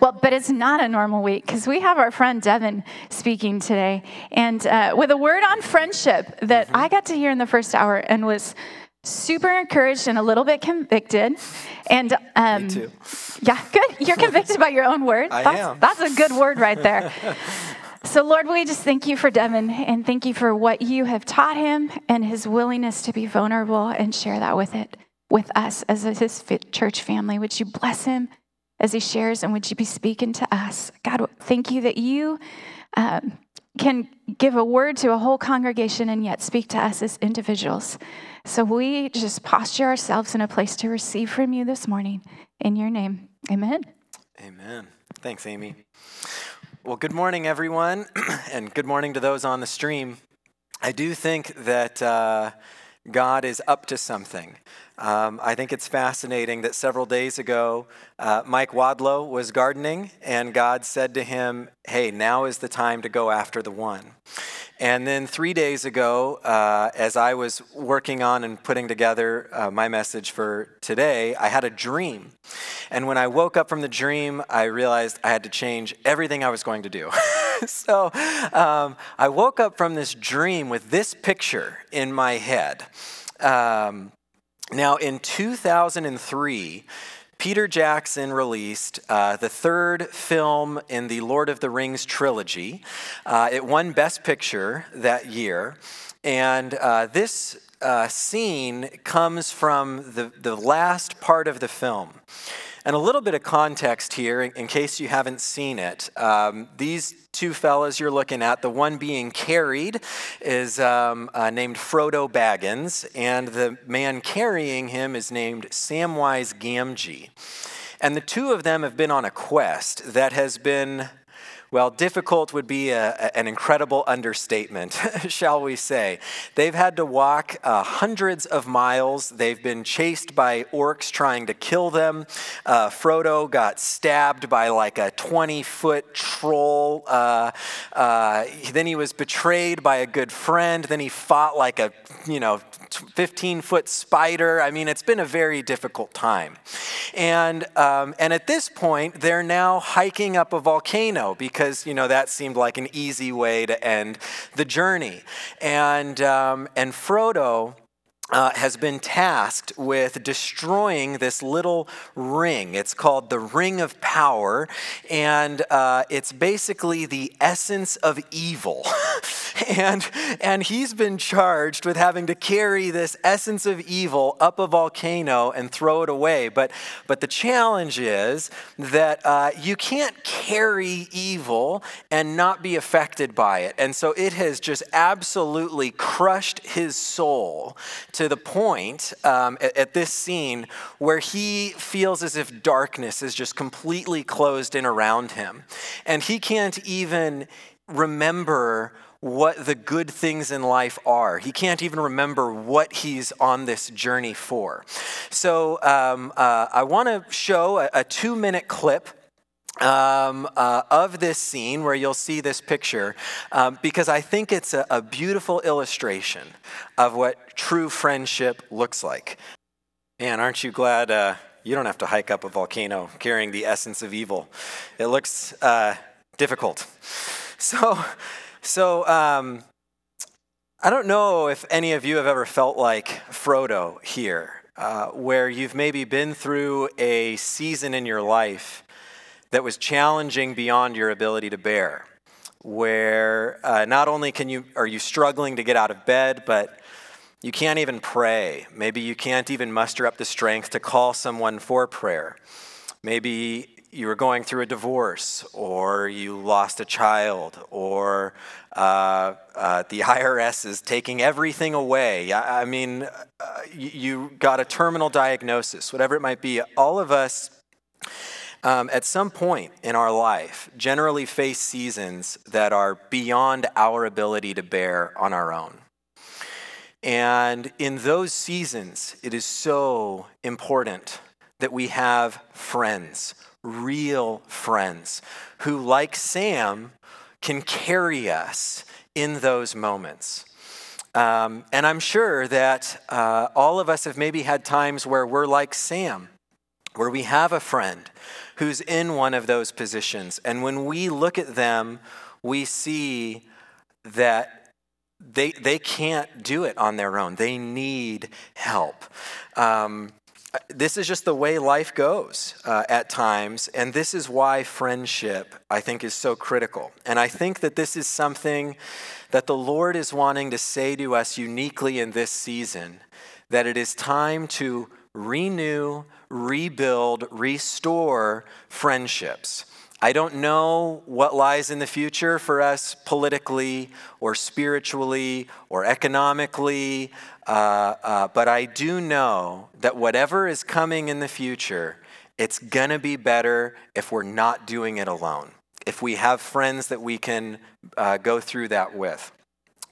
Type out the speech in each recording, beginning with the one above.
Well, but it's not a normal week because we have our friend Devin speaking today, and uh, with a word on friendship that I got to hear in the first hour and was super encouraged and a little bit convicted. And um, Me too. Yeah, good. You're convicted by your own word. I that's, am. That's a good word right there. so, Lord, we just thank you for Devin and thank you for what you have taught him and his willingness to be vulnerable and share that with it with us as his church family. Would you bless him as he shares and would you be speaking to us? God, thank you that you. Um, can give a word to a whole congregation and yet speak to us as individuals. So we just posture ourselves in a place to receive from you this morning. In your name, amen. Amen. Thanks, Amy. Well, good morning, everyone, and good morning to those on the stream. I do think that uh, God is up to something. Um, I think it's fascinating that several days ago, uh, Mike Wadlow was gardening, and God said to him, Hey, now is the time to go after the one. And then three days ago, uh, as I was working on and putting together uh, my message for today, I had a dream. And when I woke up from the dream, I realized I had to change everything I was going to do. so um, I woke up from this dream with this picture in my head. Um, now, in 2003, Peter Jackson released uh, the third film in the Lord of the Rings trilogy. Uh, it won Best Picture that year. And uh, this uh, scene comes from the, the last part of the film. And a little bit of context here, in, case you haven't seen it. Um, these two fellas you're looking at, the one being carried is um, uh, named Frodo Baggins, and the man carrying him is named Samwise Gamgee. And the two of them have been on a quest that has been well, difficult would be a, an incredible understatement, shall we say. They've had to walk uh, hundreds of miles. They've been chased by orcs trying to kill them. Uh, Frodo got stabbed by like a 20 foot troll. Uh, uh then he was betrayed by a good friend. Then he fought like a, you know, 15 foot spider. I mean, it's been a very difficult time. And, um, and at this point, they're now hiking up a volcano because because, you know, that seemed like an easy way to end the journey. And, um, and Frodo uh, has been tasked with destroying this little ring. It's called the Ring of Power, and uh, it's basically the essence of evil. and, and he's been charged with having to carry this essence of evil up a volcano and throw it away. But, but the challenge is that uh, you can't carry evil and not be affected by it. And so it has just absolutely crushed his soul to the point um, at, at this scene where he feels as if darkness is just completely closed in around him. And he can't even remember what the good things in life are. He can't even remember what he's on this journey for. So um, uh, I want to show a, a two minute clip um, uh, of this scene where you'll see this picture um, because I think it's a, a beautiful illustration of what true friendship looks like. Man, aren't you glad uh, you don't have to hike up a volcano carrying the essence of evil? It looks uh, difficult. So, so um, I don't know if any of you have ever felt like Frodo here, uh, where you've maybe been through a season in your life that was challenging beyond your ability to bear, where uh, not only can you are you struggling to get out of bed, but you can't even pray. Maybe you can't even muster up the strength to call someone for prayer. Maybe you were going through a divorce, or you lost a child, or uh, uh, the IRS is taking everything away. I, I mean, uh, you, you got a terminal diagnosis, whatever it might be. All of us um, at some point in our life, generally face seasons that are beyond our ability to bear on our own. And in those seasons, it is so important that we have friends, real friends, who, like Sam, can carry us in those moments. Um, and I'm sure that uh, all of us have maybe had times where we're like Sam, where we have a friend who's in one of those positions. And when we look at them, we see that they, they can't do it on their own. They need help. Um, this is just the way life goes uh, at times, and this is why friendship, I think, is so critical. And I think that this is something that the Lord is wanting to say to us uniquely in this season that it is time to renew, rebuild, restore friendships. I don't know what lies in the future for us politically or spiritually or economically, uh, uh, but I do know that whatever is coming in the future, it's to be better if we're not doing it alone, if we have friends that we can uh, go through that with.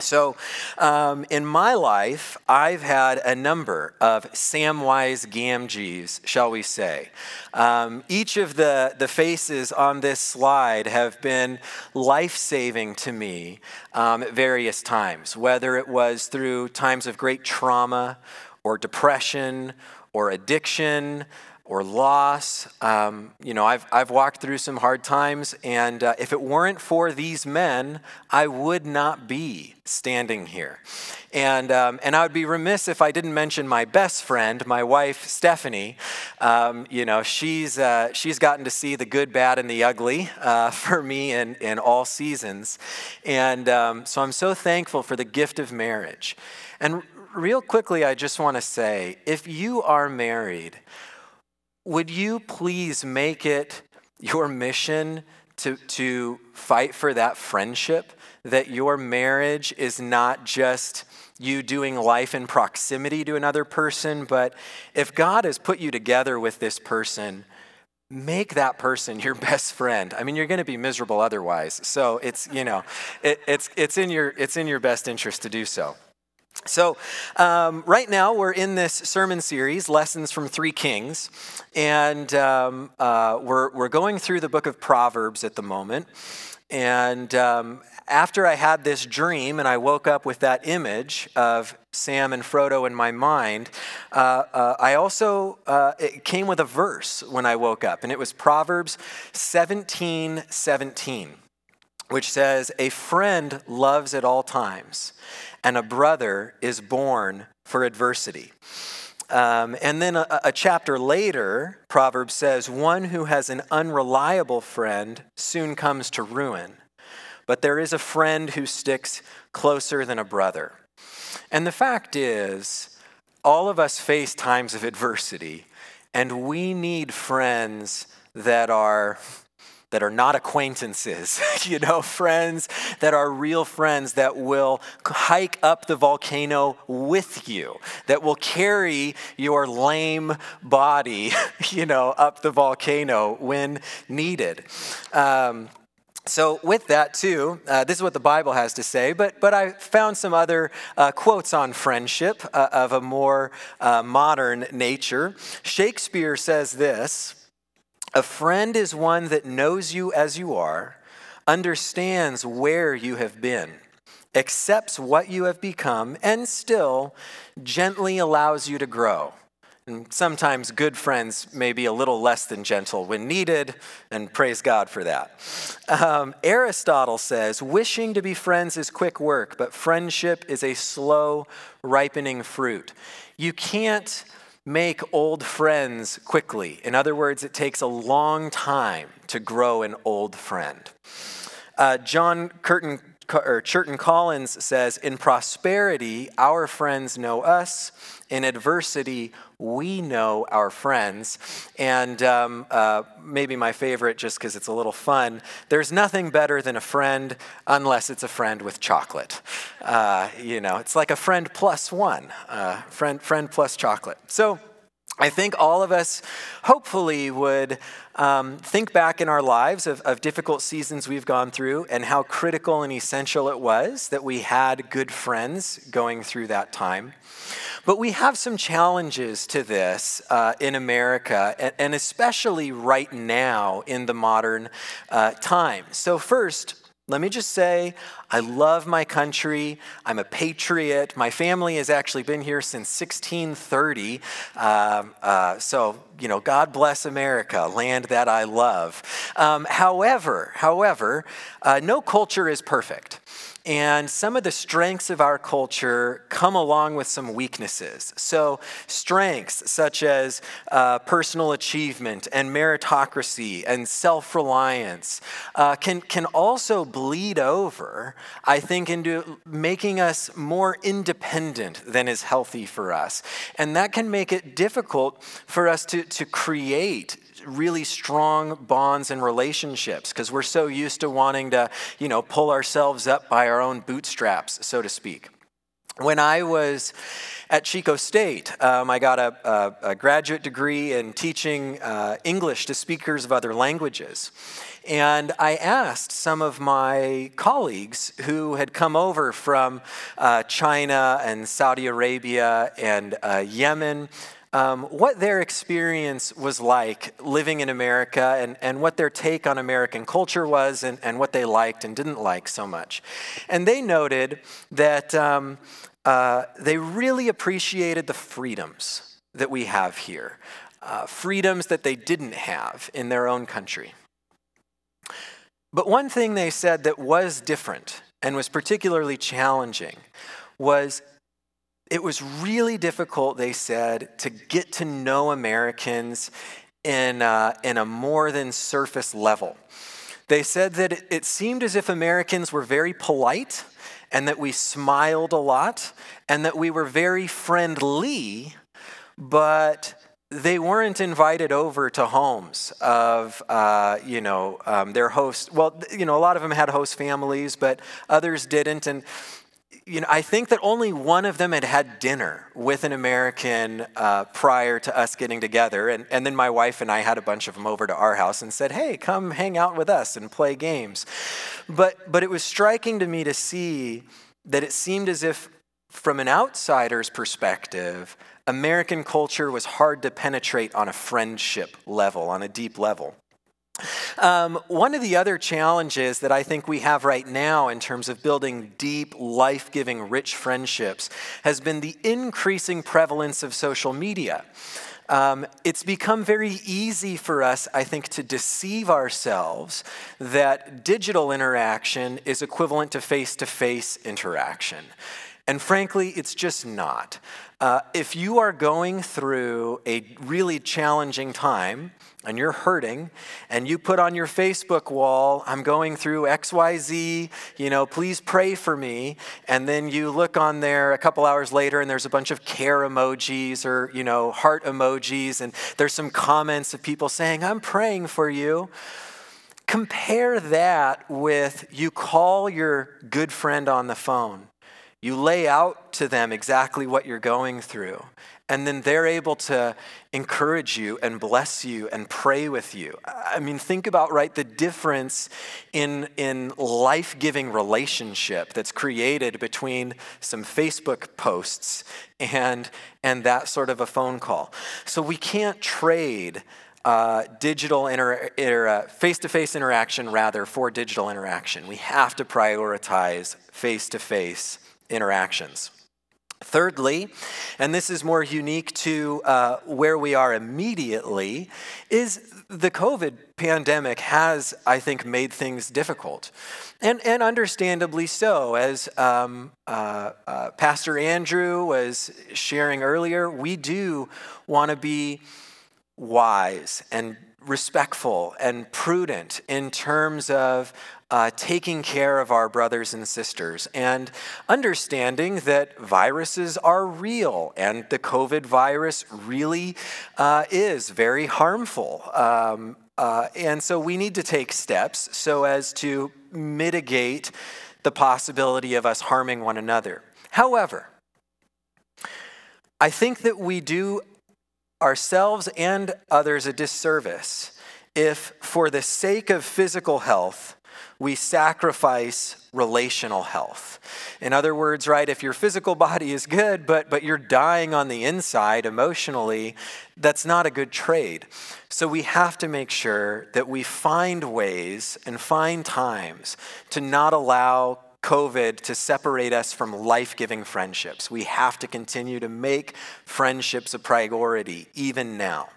So, um, in my life, I've had a number of Samwise Gamgees, shall we say. Um, each of the, the faces on this slide have been life saving to me um, at various times, whether it was through times of great trauma or depression or addiction or loss. Um, you know, I've, I've walked through some hard times, and uh, if it weren't for these men, I would not be standing here. And, um, and I would be remiss if I didn't mention my best friend, my wife, Stephanie. Um, you know, she's, uh, she's gotten to see the good, bad, and the ugly uh, for me in, in all seasons. And um, so I'm so thankful for the gift of marriage. And real quickly, I just want to say if you are married, would you please make it your mission to, to fight for that friendship? That your marriage is not just you doing life in proximity to another person, but if God has put you together with this person, make that person your best friend. I mean, you're going to be miserable otherwise. So it's, you know, it, it's, it's, in your, it's in your best interest to do so. So, um, right now we're in this sermon series, Lessons from Three Kings, and um, uh, we're, we're going through the book of Proverbs at the moment. And um, after I had this dream and I woke up with that image of Sam and Frodo in my mind, uh, uh, I also, uh, it came with a verse when I woke up, and it was Proverbs 17 17, which says, A friend loves at all times and a brother is born for adversity. Um, and then a, a, chapter later, Proverbs says, One who has an unreliable friend soon comes to ruin, but there is a friend who sticks closer than a brother. And the fact is, all of us face times of adversity, and we need friends that are that are not acquaintances, you know, friends that are real friends that will hike up the volcano with you, that will carry your lame body, you know, up the volcano when needed. Um, so, with that, too, uh, this is what the Bible has to say, but, but I found some other uh, quotes on friendship uh, of a more uh, modern nature. Shakespeare says this a friend is one that knows you as you are, understands where you have been, accepts what you have become, and still gently allows you to grow. And sometimes good friends may be a little less than gentle when needed, and praise God for that. Um, Aristotle says, Wishing to be friends is quick work, but friendship is a slow, ripening fruit. You can't make old friends quickly. In other words, it takes a long time to grow an old friend. Uh, John Curtin, or Churton Collins says, In prosperity, our friends know us. In adversity, we know our friends. And um, uh, maybe my favorite, just because it's a little fun, there's nothing better than a friend unless it's a friend with chocolate. Uh, you know, it's like a friend plus one, uh, friend, friend plus chocolate. So I think all of us hopefully would um, think back in our lives of, of difficult seasons we've gone through and how critical and essential it was that we had good friends going through that time. But we have some challenges to this uh, in America, and, and, especially right now in the modern uh, time. So, first, Let me just say, I love my country. I'm a patriot. My family has actually been here since 1630. Um, uh, so, you know, God bless America, land that I love. Um, however, however, uh, no culture is perfect. And some of the strengths of our culture come along with some weaknesses. So, strengths such as uh, personal achievement and meritocracy and self reliance uh, can, can also bleed over, I think, into making us more independent than is healthy for us. And that can make it difficult for us to, to create really strong bonds and relationships because we're so used to wanting to, you know, pull ourselves up by our own bootstraps, so to speak. When I was at Chico State, um, I got a, a, a, graduate degree in teaching uh, English to speakers of other languages. And I asked some of my colleagues who had come over from uh, China and Saudi Arabia and uh, Yemen um, what their experience was like living in America and, and what their take on American culture was and, and what they liked and didn't like so much. And they noted that um, uh, they really appreciated the freedoms that we have here, uh, freedoms that they didn't have in their own country. But one thing they said that was different and was particularly challenging was it was really difficult, they said, to get to know Americans in, uh, in a more than surface level. They said that it, it seemed as if Americans were very polite and that we smiled a lot and that we were very friendly, but they weren't invited over to homes of, uh, you know, um, their host. Well, you know, a lot of them had host families, but others didn't. And you know, I think that only one of them had had dinner with an American uh, prior to us getting together. And, and then my wife and I had a bunch of them over to our house and said, hey, come hang out with us and play games. But, but it was striking to me to see that it seemed as if, from an outsider's perspective, American culture was hard to penetrate on a friendship level, on a deep level. Um, one of the other challenges that I think we have right now in terms of building deep, life giving, rich friendships has been the increasing prevalence of social media. Um, it's become very easy for us, I think, to deceive ourselves that digital interaction is equivalent to face to face interaction. And frankly, it's just not. Uh, if you are going through a really challenging time, and you're hurting and you put on your Facebook wall, I'm going through XYZ, you know, please pray for me. And then you look on there a couple hours later and there's a bunch of care emojis or, you know, heart emojis. And there's some comments of people saying, I'm praying for you. Compare that with you call your good friend on the phone. You lay out to them exactly what you're going through and then they're able to encourage you and bless you and pray with you. I mean, think about, right, the difference in, in life giving relationship that's created between some Facebook posts and, and that sort of a phone call. So we can't trade. Uh, digital inter, inter, face-to-face interaction rather for digital interaction. We have to prioritize face-to-face interactions. Thirdly, and this is more unique to uh, where we are immediately, is the COVID pandemic has, I think, made things difficult. And, and understandably so. As um, uh, uh, Pastor Andrew was sharing earlier, we do want to be wise and respectful and prudent in terms of uh, taking care of our brothers and sisters and understanding that viruses are real and the COVID virus really uh, is very harmful. Um, uh, and so we need to take steps so as to mitigate the possibility of us harming one another. However, I think that we do ourselves and others a disservice if, for the sake of physical health, we sacrifice relational health. In other words, right, if your physical body is good, but, but you're dying on the inside emotionally, that's not a good trade. So we have to make sure that we find ways and find times to not allow COVID to separate us from life giving friendships. We have to continue to make friendships a priority, even now.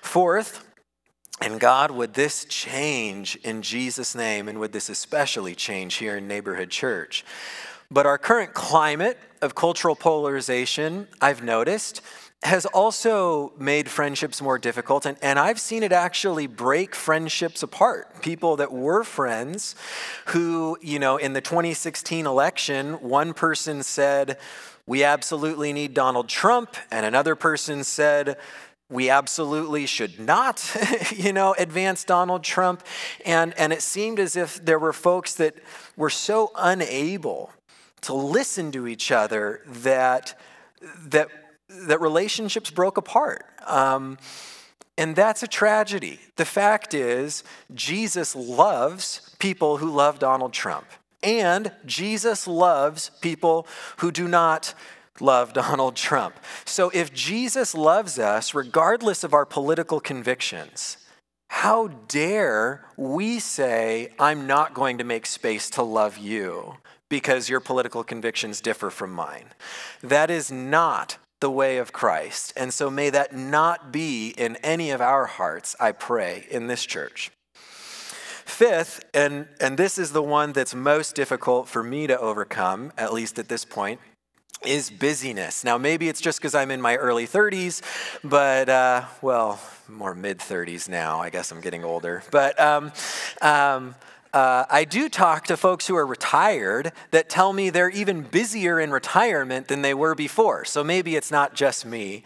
Fourth, and God, would this change in Jesus' name, and would this especially change here in Neighborhood Church? But our current climate of cultural polarization, I've noticed, has also made friendships more difficult. And, and I've seen it actually break friendships apart. People that were friends who, you know, in the 2016 election, one person said, We absolutely need Donald Trump. And another person said, we absolutely should not, you know, advance Donald Trump. And, and it seemed as if there were folks that were so unable to listen to each other that, that, that relationships broke apart. Um, and that's a tragedy. The fact is, Jesus loves people who love Donald Trump. And Jesus loves people who do not love Donald Trump. So if Jesus loves us, regardless of our political convictions, how dare we say, I'm not going to make space to love you because your political convictions differ from mine? That is not the way of Christ. And so may that not be in any of our hearts, I pray, in this church. Fifth, and, and this is the one that's most difficult for me to overcome, at least at this point, is busyness. Now, maybe it's just because I'm in my early 30s, but, uh, well, more mid 30s now. I guess I'm getting older. But, um, um, uh, I do talk to folks who are retired that tell me they're even busier in retirement than they were before. So maybe it's not just me.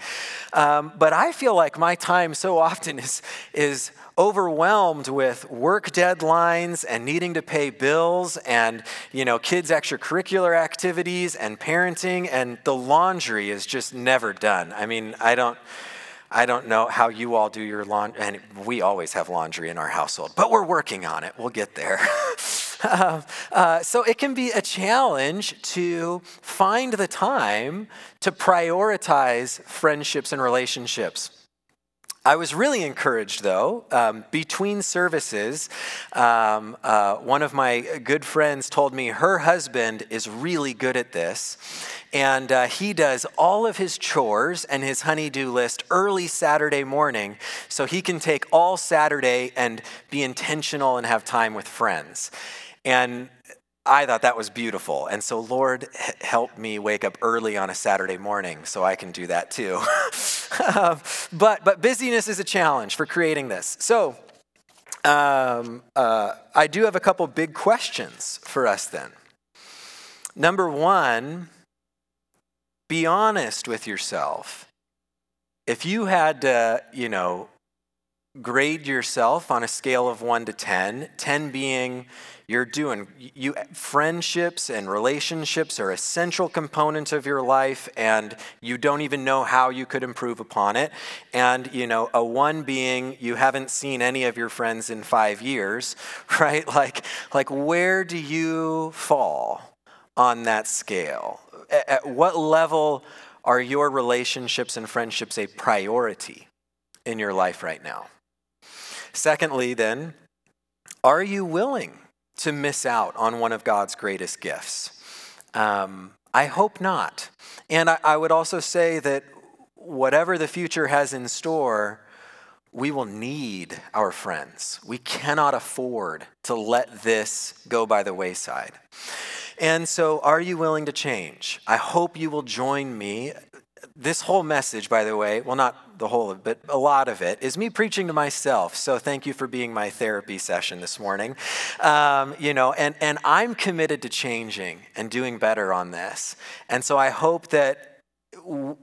Um, but I feel like my time so often is, is overwhelmed with work deadlines and needing to pay bills and you know kids extracurricular activities and parenting and the laundry is just never done i mean i don't I don't know how you all do your laundry, and we always have laundry in our household, but we're working on it. We'll get there. uh, uh, so it can be a challenge to find the time to prioritize friendships and relationships. I was really encouraged, though. Um, between services, um, uh, one of my good friends told me her husband is really good at this. And uh, he does all of his chores and his honeydew list early Saturday morning so he can take all Saturday and be intentional and have time with friends. And I thought that was beautiful. And so, Lord, help me wake up early on a Saturday morning so I can do that too. but, but busyness is a challenge for creating this. So, um, uh, I do have a couple big questions for us then. Number one, be honest with yourself. If you had to, you know, grade yourself on a scale of 1 to 10, 10 being you're doing you friendships and relationships are essential components of your life and you don't even know how you could improve upon it. And you know a 1 being you haven't seen any of your friends in 5 years right? Like like where do you fall on that scale? At, at what level are your relationships and friendships a priority in your life right now? Secondly, then, are you willing to miss out on one of God's greatest gifts? Um, I hope not. And I, I would also say that whatever the future has in store, we will need our friends. We cannot afford to let this go by the wayside. And so, are you willing to change? I hope you will join me this whole message, by the way, well, not the whole of it, but a lot of it, is me preaching to myself. So thank you for being my therapy session this morning. Um, you know, and, and I'm committed to changing and doing better on this. And so I hope that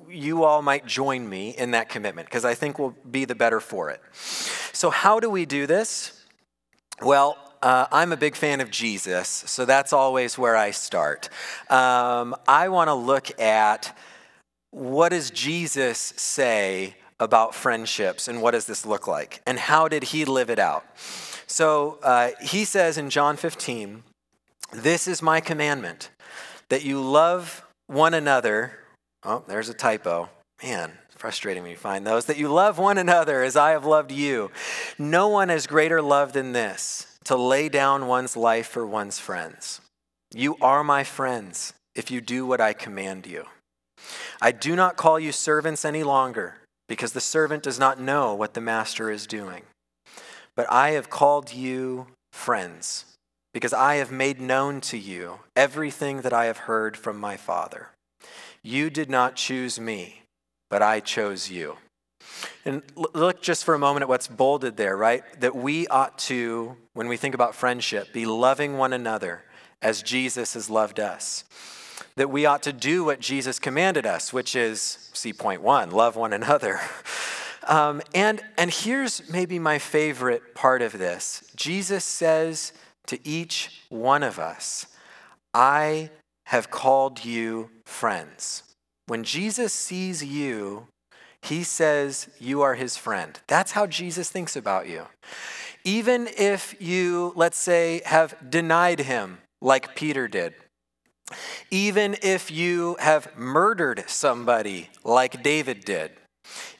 you all might join me in that commitment because I think we'll be the better for it. So, how do we do this? Well, uh, I'm a big fan of Jesus, so that's always where I start. Um, I want to look at what does Jesus say about friendships and what does this look like? And how did he live it out? So uh, he says in John 15, This is my commandment, that you love one another. Oh, there's a typo. Man, frustrating when you find those. That you love one another as I have loved you. No one has greater love than this, to lay down one's life for one's friends. You are my friends if you do what I command you. I do not call you servants any longer, because the servant does not know what the master is doing. But I have called you friends, because I have made known to you everything that I have heard from my Father. You did not choose me, but I chose you. And look just for a moment at what's bolded there, right? That we ought to, when we think about friendship, be loving one another as Jesus has loved us. That we ought to do what Jesus commanded us, which is, see point one, love one another. Um, and, and here's maybe my favorite part of this Jesus says to each one of us, I have called you friends. When Jesus sees you, he says you are his friend. That's how Jesus thinks about you. Even if you, let's say, have denied him like Peter did, even if you have murdered somebody like David did,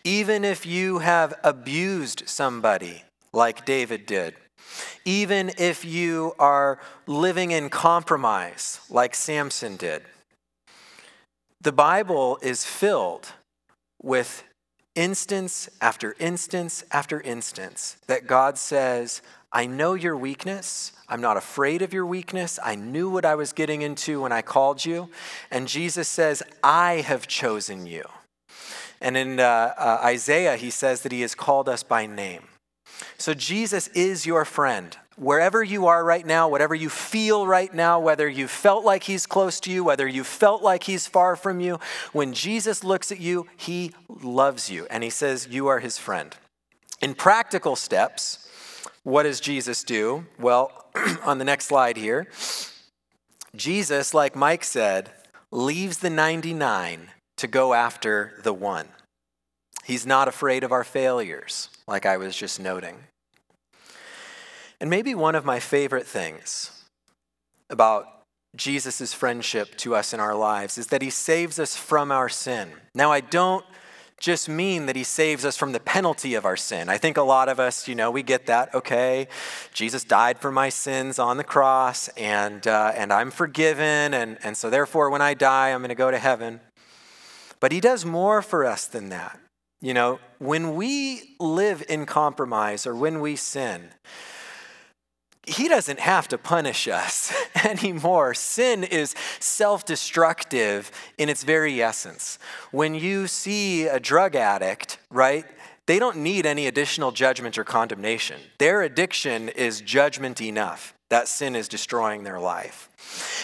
even if you have abused somebody like David did, even if you are living in compromise like Samson did, the Bible is filled with instance after instance after instance that God says, I know your weakness. I'm not afraid of your weakness. I knew what I was getting into when I called you. And Jesus says, I have chosen you. And in uh, uh, Isaiah, he says that he has called us by name. So Jesus is your friend. Wherever you are right now, whatever you feel right now, whether you felt like he's close to you, whether you felt like he's far from you, when Jesus looks at you, he loves you and he says you are his friend. In practical steps, what does Jesus do? Well, on the next slide here, Jesus, like Mike said, leaves the 99 to go after the one. He's not afraid of our failures, like I was just noting. And maybe one of my favorite things about Jesus' friendship to us in our lives is that he saves us from our sin. Now, I don't just mean that he saves us from the penalty of our sin. I think a lot of us, you know, we get that. Okay, Jesus died for my sins on the cross, and uh, and I'm forgiven, and and so therefore, when I die, I'm going to go to heaven. But he does more for us than that. You know, when we live in compromise or when we sin, he doesn't have to punish us anymore. Sin is self destructive in its very essence. When you see a drug addict, right, they don't need any additional judgment or condemnation. Their addiction is judgment enough. That sin is destroying their life.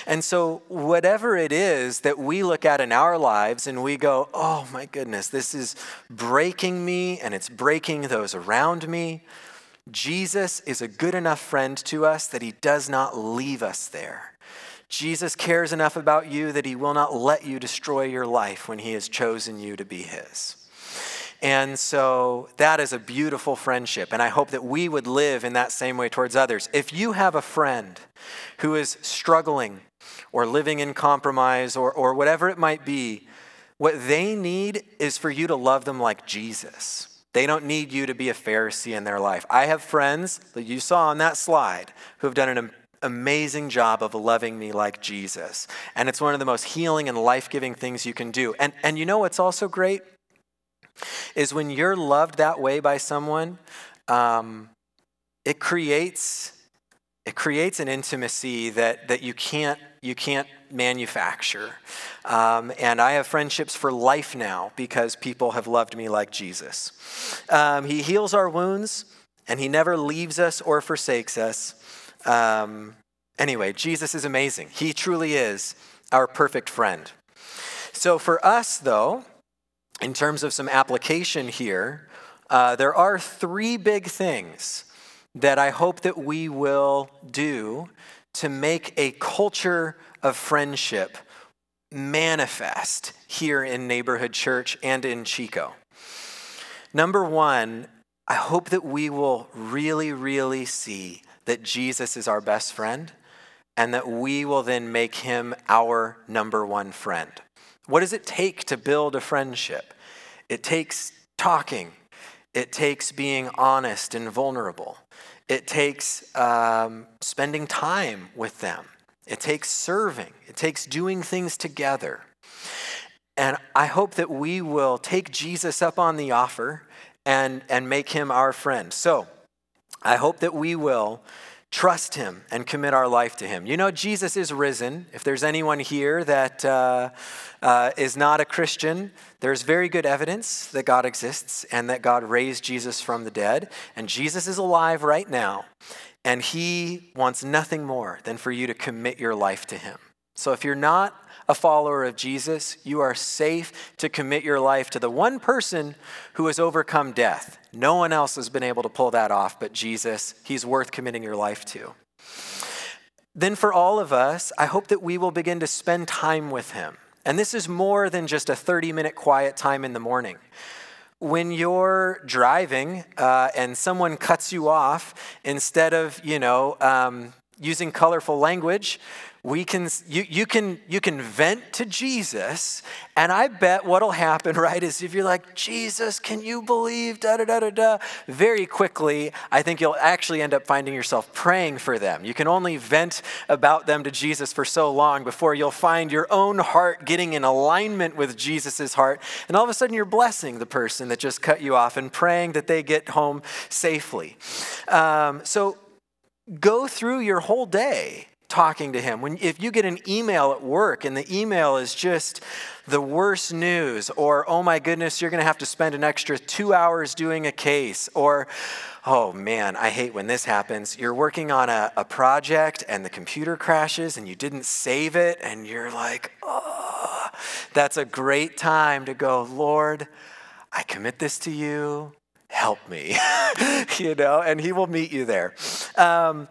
And so, whatever it is that we look at in our lives and we go, oh my goodness, this is breaking me and it's breaking those around me, Jesus is a good enough friend to us that he does not leave us there. Jesus cares enough about you that he will not let you destroy your life when he has chosen you to be his. And so that is a beautiful friendship. And I hope that we would live in that same way towards others. If you have a friend who is struggling or living in compromise or, or whatever it might be, what they need is for you to love them like Jesus. They don't need you to be a Pharisee in their life. I have friends that you saw on that slide who have done an amazing job of loving me like Jesus. And it's one of the most healing and life giving things you can do. And, and you know what's also great? Is when you're loved that way by someone, um, it creates it creates an intimacy that, that you can't you can't manufacture. Um, and I have friendships for life now because people have loved me like Jesus. Um, he heals our wounds and he never leaves us or forsakes us. Um, anyway, Jesus is amazing. He truly is our perfect friend. So, for us, though, in terms of some application here, uh, there are three big things that I hope that we will do to make a culture of friendship manifest here in Neighborhood Church and in Chico. Number one, I hope that we will really, really see that Jesus is our best friend and that we will then make him our number one friend. What does it take to build a friendship? It takes talking, it takes being honest and vulnerable, it takes um, spending time with them, it takes serving, it takes doing things together. And I hope that we will take Jesus up on the offer and, and make him our friend. So I hope that we will trust him and commit our life to him. You know, Jesus is risen. If there's anyone here that uh, uh, is not a Christian, there's very good evidence that God exists and that God raised Jesus from the dead. And Jesus is alive right now. And he wants nothing more than for you to commit your life to him. So if you're not a follower of Jesus, you are safe to commit your life to the one person who has overcome death. No one else has been able to pull that off but Jesus. He's worth committing your life to. Then, for all of us, I hope that we will begin to spend time with Him. And this is more than just a 30 minute quiet time in the morning. When you're driving uh, and someone cuts you off, instead of, you know, um, using colorful language, we can you, you can you can vent to jesus and i bet what'll happen right is if you're like jesus can you believe? Da da da da da. Very quickly i think you'll actually end up finding yourself praying for them. You can only vent about them to jesus for so long before you'll find your own heart getting in alignment with jesus's heart and all of a sudden you're blessing the person that just cut you off and praying that they get home safely. Um, so go through your whole day talking to him. When if you get an email at work and the email is just the worst news or oh my goodness, you're going to have to spend an extra 2 hours doing a case or oh man, I hate when this happens. You're working on a, a project and the computer crashes and you didn't save it and you're like, "Oh." That's a great time to go, "Lord, I commit this to you help me, you know, and he will meet you there. Um,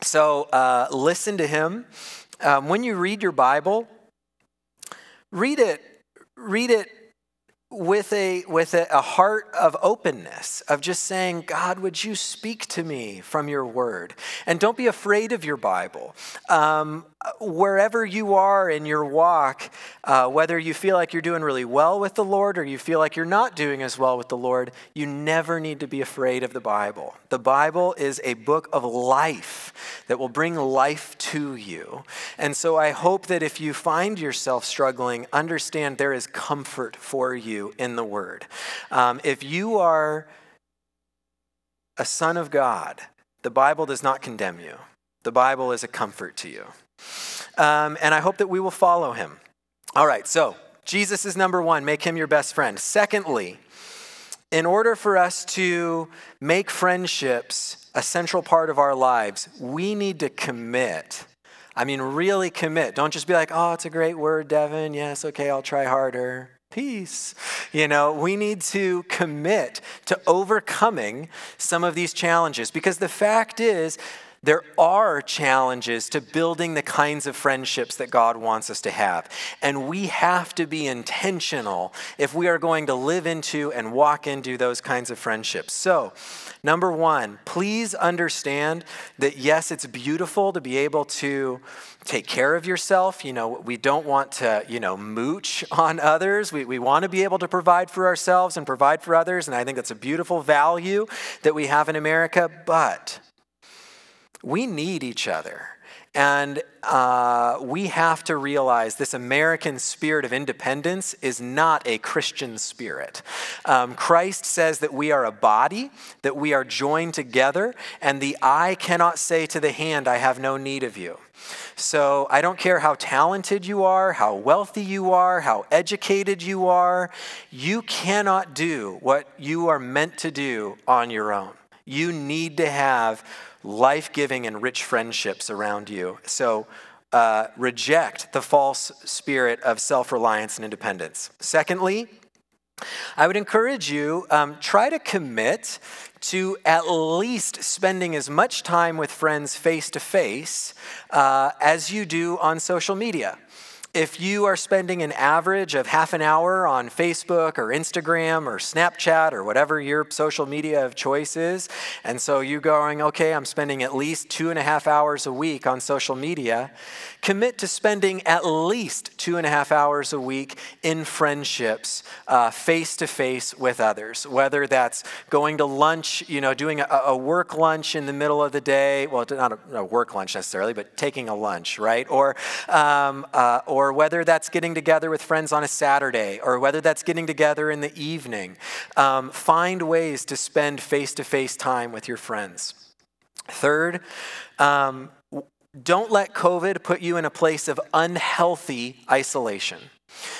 so uh, listen to him. Um, when you read your Bible, read it, read it with a with a, a, heart of openness of just saying god would you speak to me from your word and don't be afraid of your bible um, wherever you are in your walk uh, whether you feel like you're doing really well with the lord or you feel like you're not doing as well with the lord you never need to be afraid of the bible the bible is a book of life that will bring life to you and so i hope that if you find yourself struggling understand there is comfort for you in the Word. Um, if you are a son of God, the Bible does not condemn you, the Bible is a comfort to you. Um, and I hope that we will follow him. All right, so Jesus is number one, make him your best friend. Secondly, in order for us to make friendships a central part of our lives, we need to commit. I mean, really commit. Don't just be like, oh, it's a great word, Devin. Yes, okay, I'll try harder peace. You know, we need to commit to overcoming some of these challenges because the fact is, there are challenges to building the kinds of friendships that God wants us to have. And we have to be intentional if we are going to live into and walk into those kinds of friendships. So, number one, please understand that yes, it's beautiful to be able to take care of yourself. You know, we don't want to, you know, mooch on others. We, we want to be able to provide for ourselves and provide for others. And I think that's a beautiful value that we have in America. But we need each other. And uh, we have to realize this American spirit of independence is not a Christian spirit. Um, Christ says that we are a body, that we are joined together, and the eye cannot say to the hand, I have no need of you. So I don't care how talented you are, how wealthy you are, how educated you are, you cannot do what you are meant to do on your own. You need to have life giving and rich friendships around you. So uh, reject the false spirit of self reliance and independence. Secondly, I would encourage you um, try to commit to at least spending as much time with friends face to face as you do on social media if you are spending an average of half an hour on Facebook or Instagram or Snapchat or whatever your social media of choice is, and so you going, okay, I'm spending at least two and a half hours a week on social media, commit to spending at least two and a half hours a week in friendships, face to face with others. Whether that's going to lunch, you know, doing a, a, work lunch in the middle of the day, well, not a, a work lunch necessarily, but taking a lunch, right? Or, um, uh, or whether that's getting together with friends on a Saturday, or whether that's getting together in the evening. Um, find ways to spend face to face time with your friends. Third, um, don't let COVID put you in a place of unhealthy isolation.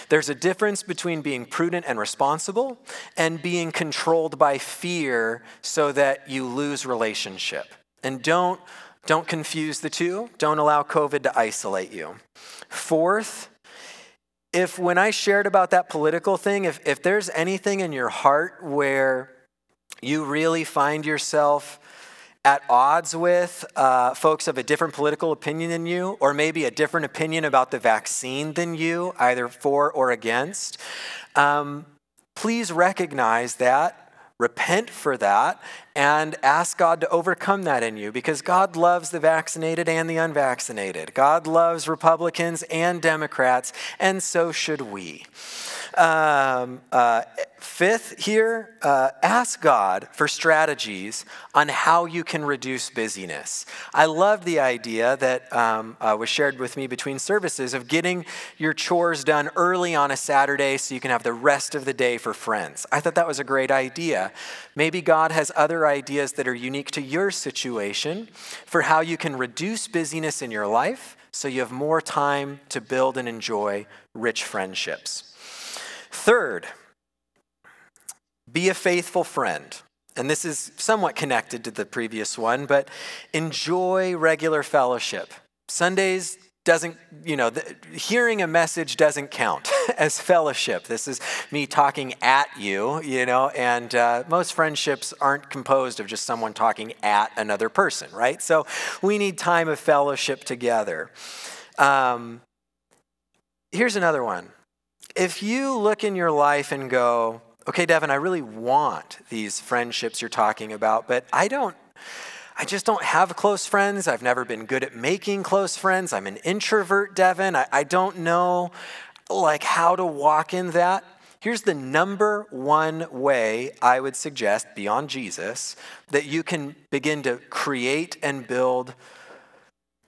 There's a difference between being prudent and responsible and being controlled by fear so that you lose relationship. And don't, don't confuse the two. Don't allow COVID to isolate you. Fourth, if when I shared about that political thing, if, if there's anything in your heart where you really find yourself at odds with uh, folks of a different political opinion than you, or maybe a different opinion about the vaccine than you, either for or against, um, please recognize that, repent for that, and ask God to overcome that in you because God loves the vaccinated and the unvaccinated. God loves Republicans and Democrats, and so should we. Um, uh, fifth, here, uh, ask God for strategies on how you can reduce busyness. I love the idea that um, uh, was shared with me between services of getting your chores done early on a Saturday so you can have the rest of the day for friends. I thought that was a great idea. Maybe God has other ideas that are unique to your situation for how you can reduce busyness in your life so you have more time to build and enjoy rich friendships. Third, be a faithful friend. And this is somewhat connected to the previous one, but enjoy regular fellowship. Sundays doesn't, you know, the, hearing a message doesn't count as fellowship. This is me talking at you, you know, and uh, most friendships aren't composed of just someone talking at another person, right? So we need time of fellowship together. Um, here's another one if you look in your life and go, okay, Devin, I really want these friendships you're talking about, but I don't. I just don't have close friends. I've never been good at making close friends. I'm an introvert, Devin. I, I don't know like how to walk in that. Here's the number one way I would suggest beyond Jesus that you can begin to create and build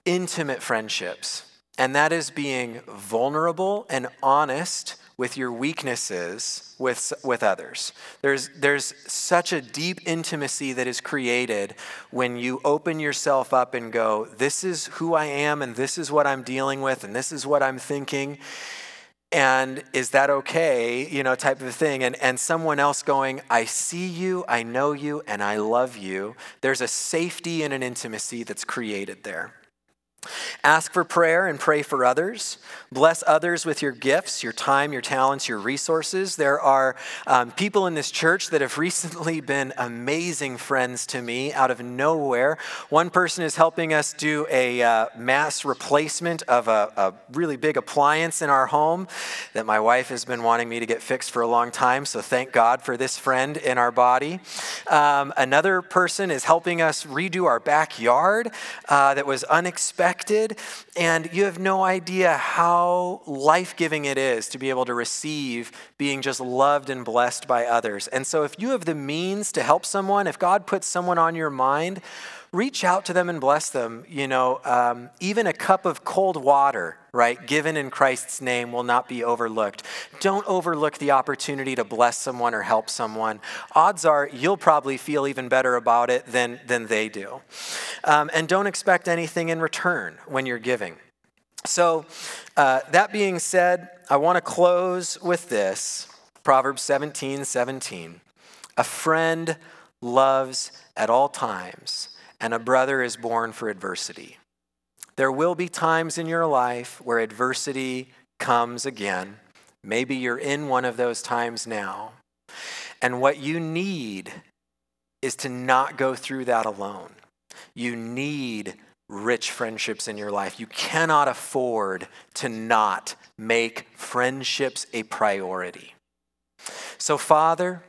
intimate friendships. And that is being vulnerable and honest with your weaknesses with, with others. There's, there's such a deep intimacy that is created when you open yourself up and go, This is who I am, and this is what I'm dealing with, and this is what I'm thinking. And is that okay? You know, type of thing. And, and someone else going, I see you, I know you, and I love you. There's a safety and an intimacy that's created there. Ask for prayer and pray for others. Bless others with your gifts, your time, your talents, your resources. There are um, people in this church that have recently been amazing friends to me out of nowhere. One person is helping us do a uh, mass replacement of a, a, really big appliance in our home that my wife has been wanting me to get fixed for a long time. So thank God for this friend in our body. Um, another person is helping us redo our backyard uh, that was unexpected and you have no idea how life giving it is to be able to receive being just loved and blessed by others. And so, if you have the means to help someone, if God puts someone on your mind, reach out to them and bless them. You know, um, even a cup of cold water, right, given in Christ's name will not be overlooked. Don't overlook the opportunity to bless someone or help someone. Odds are you'll probably feel even better about it than, than they do. Um, and don't expect anything in return when you're giving. So, uh, that being said, I want to close with this Proverbs 17 17. A friend loves at all times and a brother is born for adversity. There will be times in your life where adversity comes again. Maybe you're in one of those times now. And what you need is to not go through that alone. You need rich friendships in your life. You cannot afford to not make friendships a priority. So, Father,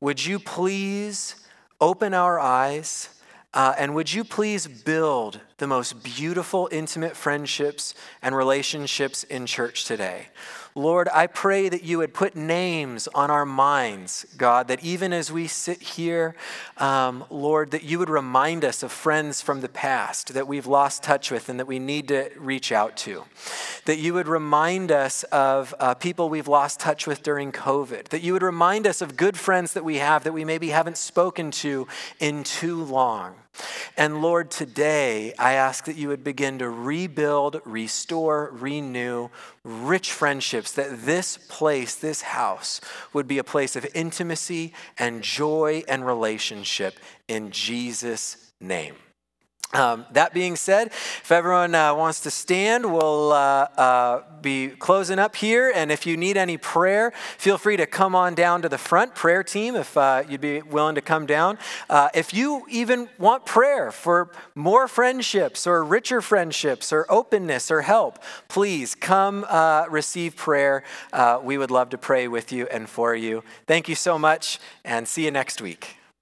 would you please open our eyes uh, and would you please build the most beautiful, intimate friendships and relationships in church today? Lord, I pray that you would put names on our minds, God, that even as we sit here, um, Lord, that you would remind us of friends from the past that we've lost touch with and that we need to reach out to. That you would remind us of uh, people we've lost touch with during COVID. That you would remind us of good friends that we have that we maybe haven't spoken to in too long. And Lord, today I ask that you would begin to rebuild, restore, renew rich friendships, that this place, this house, would be a place of intimacy and joy and relationship in Jesus' name. Um, that being said, if everyone uh, wants to stand, we'll uh, uh, be closing up here. And if you need any prayer, feel free to come on down to the front, prayer team, if uh, you'd be willing to come down. Uh, if you even want prayer for more friendships or richer friendships or openness or help, please come uh, receive prayer. we would love to pray with you and for you. Thank you so much, and see you next week.